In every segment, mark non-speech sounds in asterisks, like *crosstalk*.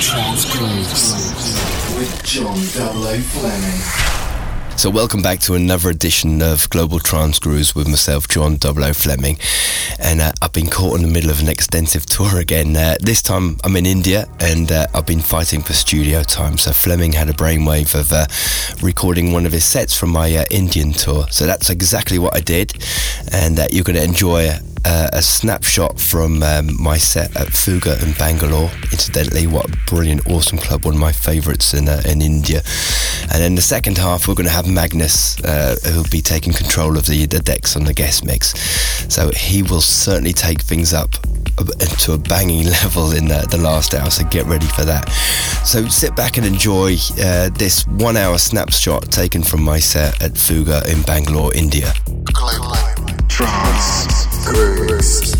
Trance Grooves with John Double Fleming. So, welcome back to another edition of Global Trance Grooves with myself, John Double Fleming. And uh, I've been caught in the middle of an extensive tour again. Uh, this time I'm in India and uh, I've been fighting for studio time. So, Fleming had a brainwave of uh, recording one of his sets from my uh, Indian tour. So, that's exactly what I did. And uh, you're going to enjoy uh, a snapshot from um, my set at Fuga in Bangalore. Incidentally, what a brilliant, awesome club, one of my favourites in, uh, in India. And then the second half, we're going to have Magnus, uh, who'll be taking control of the, the decks on the guest mix. So he will certainly take things up to a banging *laughs* level in the, the last hour, so get ready for that. So sit back and enjoy uh, this one hour snapshot taken from my set at Fuga in Bangalore, India. Trance Grooves.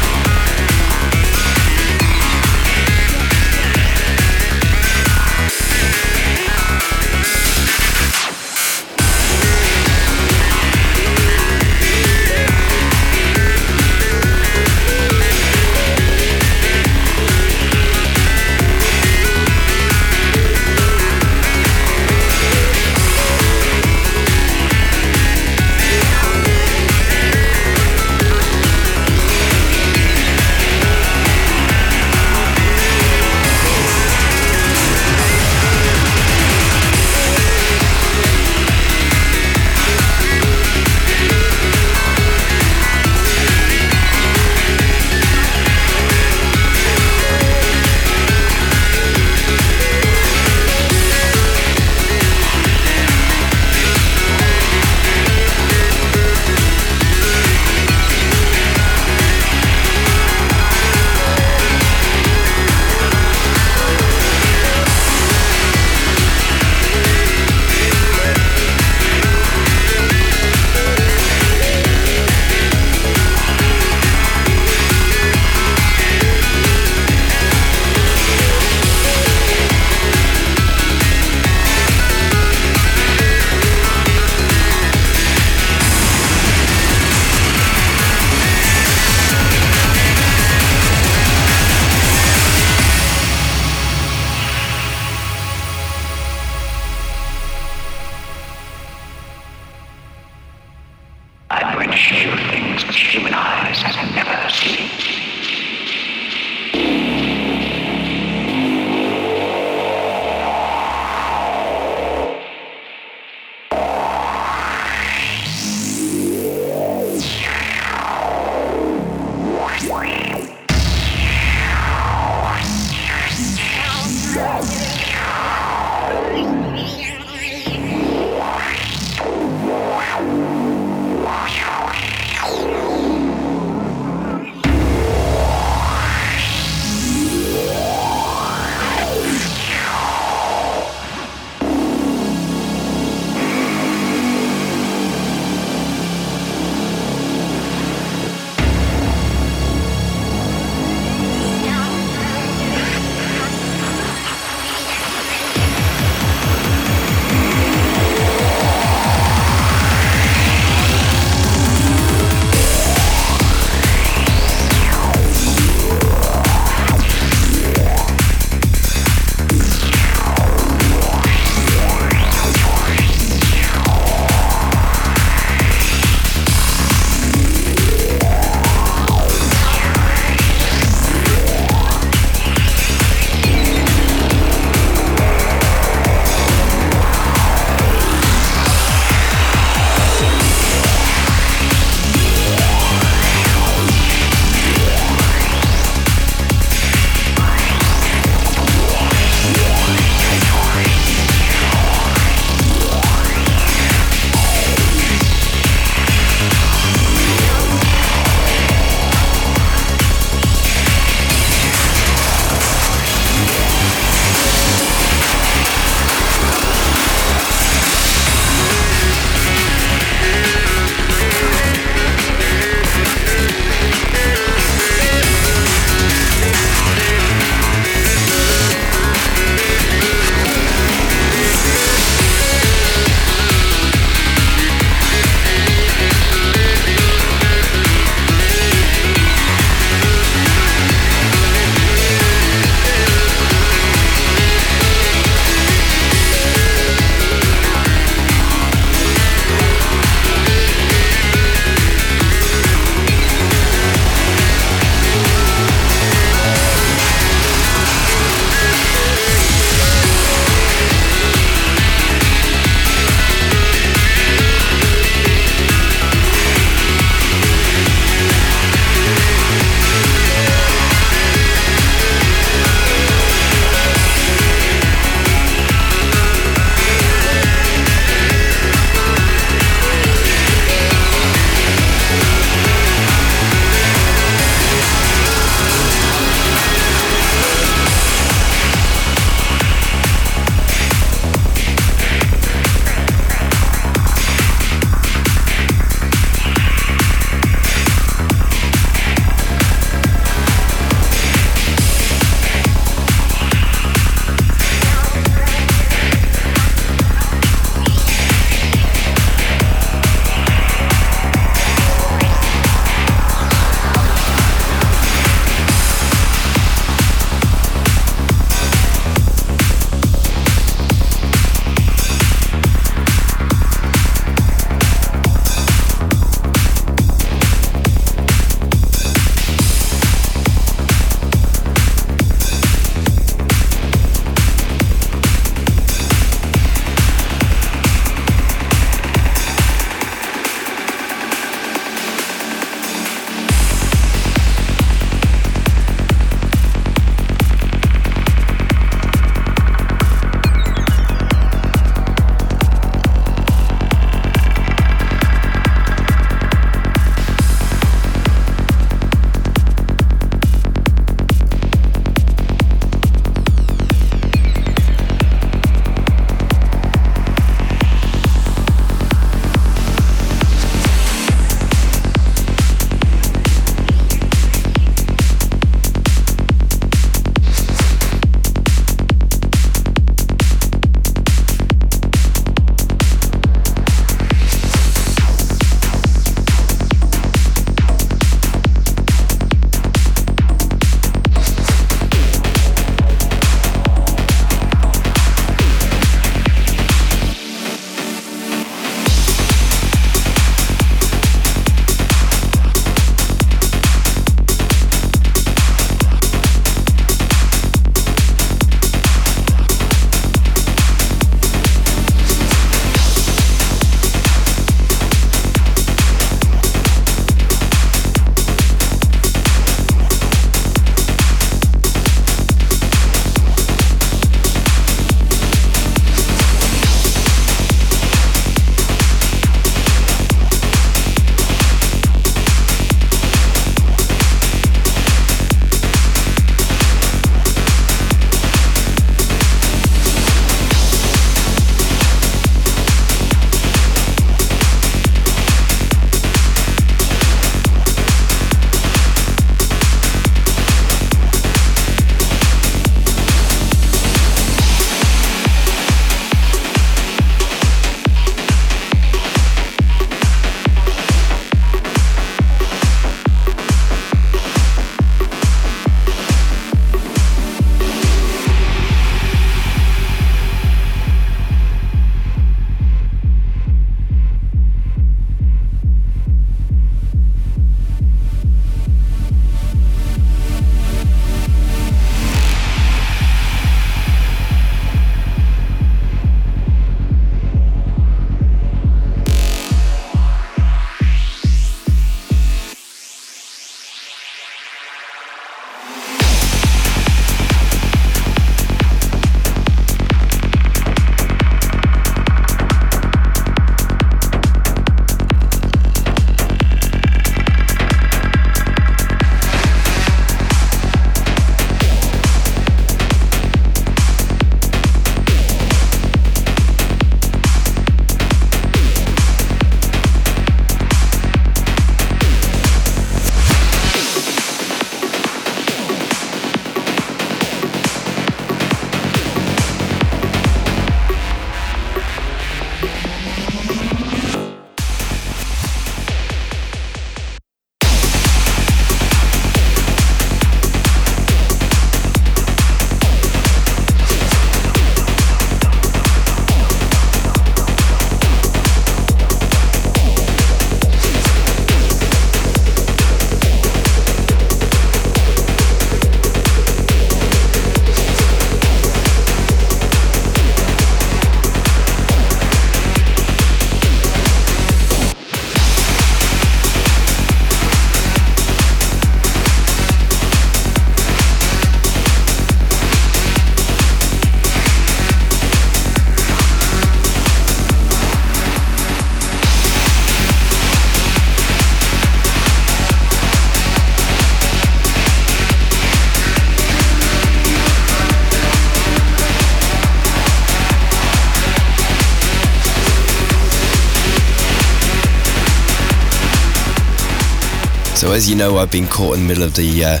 So as you know, I've been caught in the middle of the uh,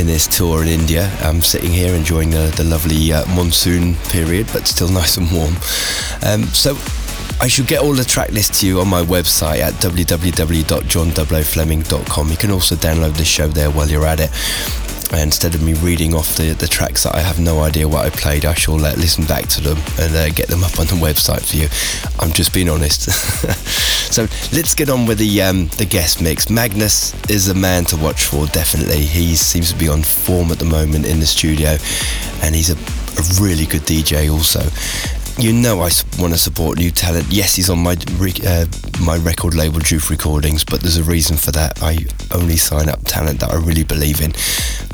in this tour in India. I'm sitting here enjoying the, the lovely uh, monsoon period, but still *laughs* nice and warm. Um, so I should get all the track list to you on my website at www.johnfleming.com. You can also download the show there while you're at it. And instead of me reading off the, the tracks that I have no idea what I played, I shall uh, listen back to them and uh, get them up on the *laughs* website for you. I'm just being honest. *laughs* so let's get on with the um, the guest mix. Magnus is a man to watch for, definitely. He seems to be on form at the moment in the studio, and he's a, a really good DJ also you know I want to support new talent. Yes, he's on my uh, my record label, JOOF Recordings, but there's a reason for that. I only sign up talent that I really believe in.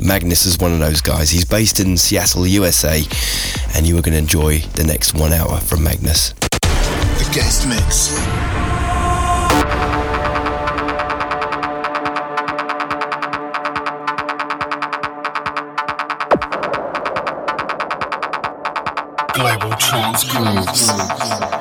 Magnus is one of those guys. He's based in Seattle, USA, and you are going to enjoy the next one hour from Magnus. The guest mix. Global Trance Grooves.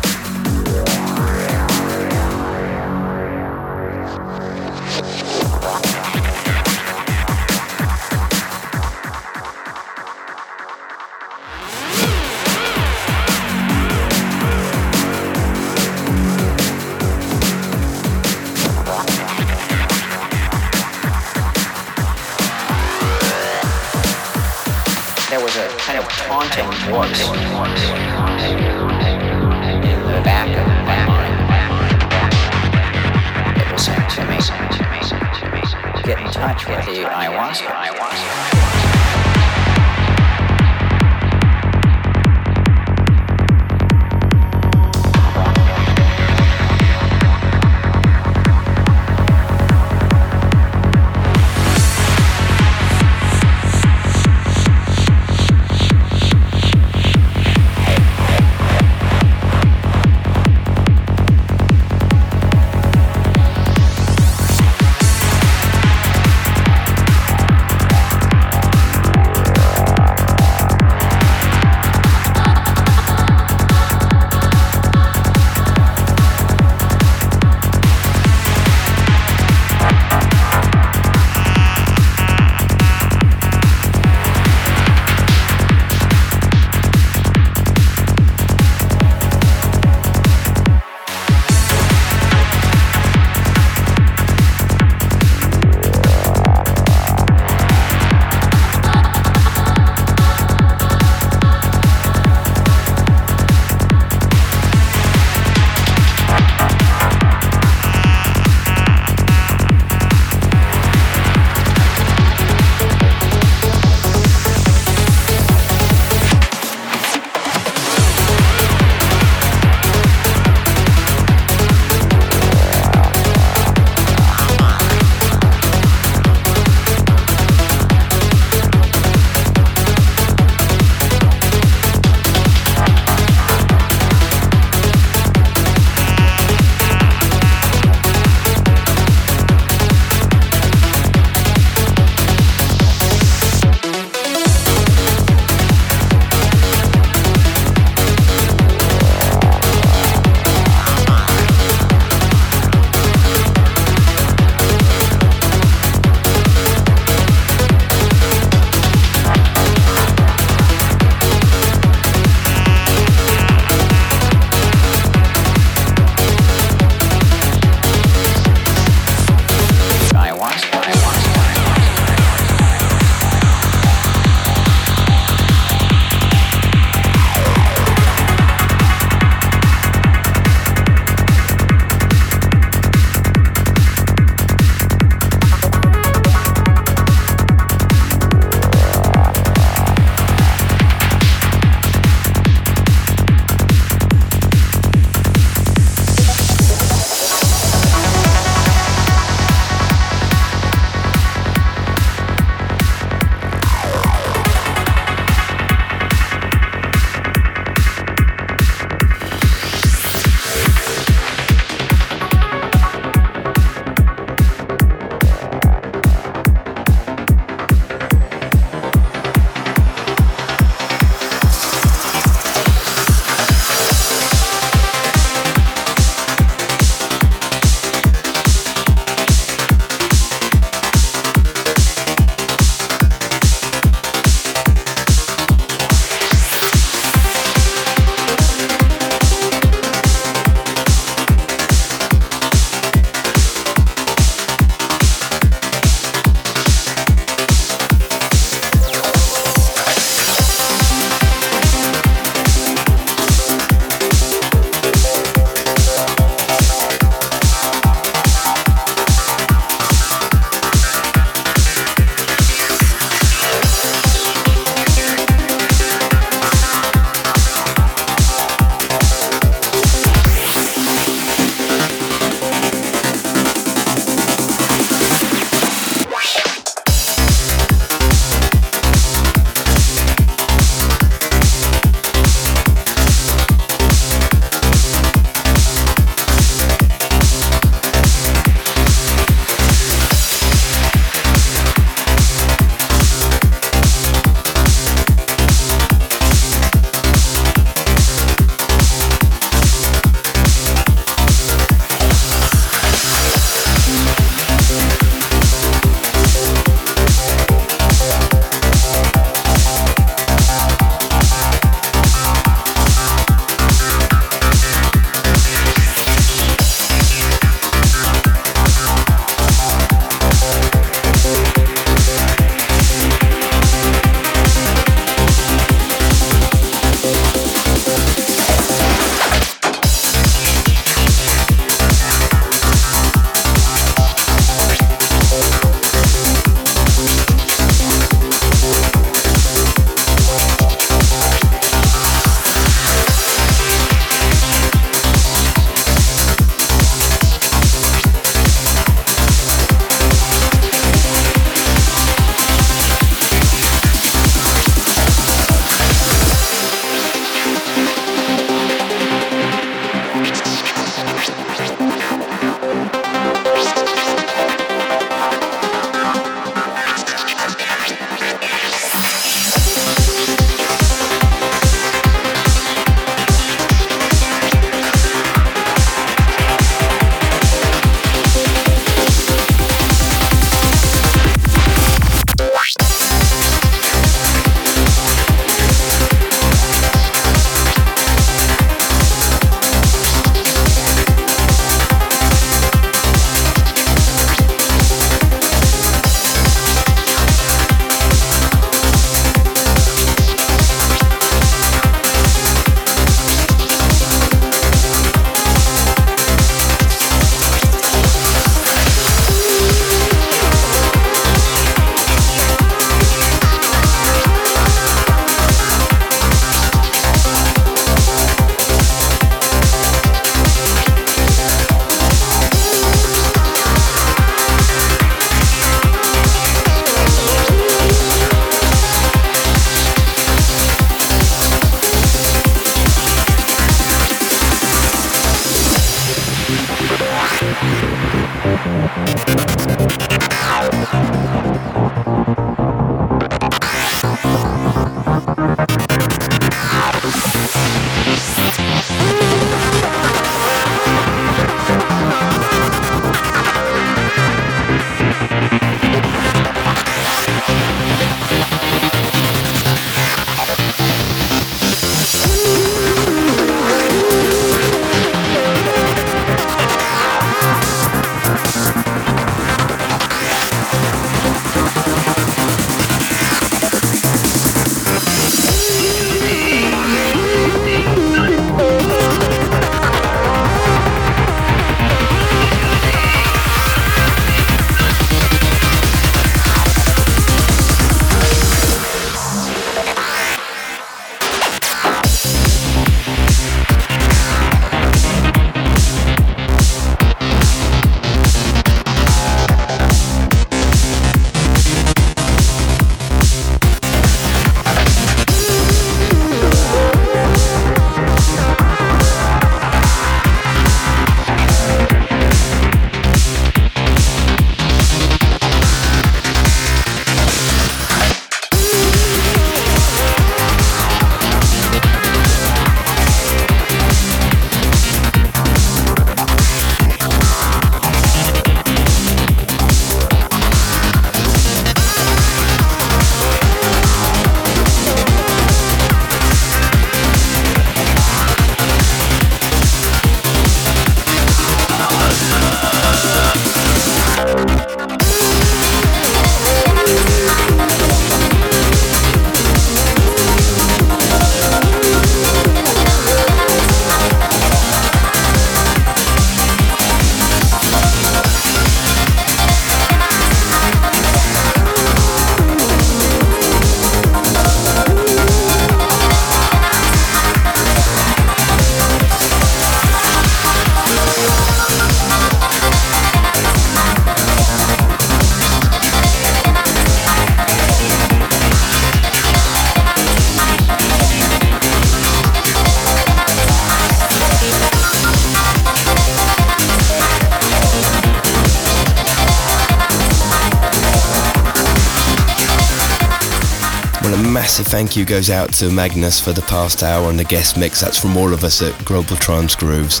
Thank you goes out to Magnus for the past hour on the guest mix. That's from all of us at Global Trance Grooves.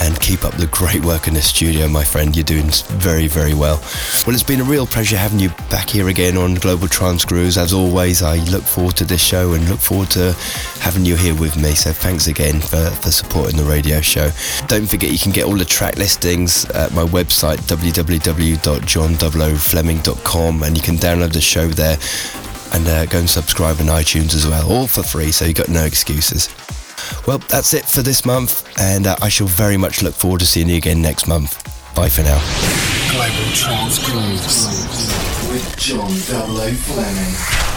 And keep up the great work in the studio, my friend. You're doing very, very well. Well, it's been a real pleasure having you back here again on Global Trance Grooves. As always, I look forward to this show and look forward to having you here with me. So thanks again for, for supporting the radio show. Don't forget you can get all the track listings at my website, www.john00fleming.com, and you can download the show there and uh, go and subscribe on iTunes as well, all for free, so you've got no excuses. Well, that's it for this month, and uh, I shall very much look forward to seeing you again next month. Bye for now. Global Trance Grooves with John. Fleming.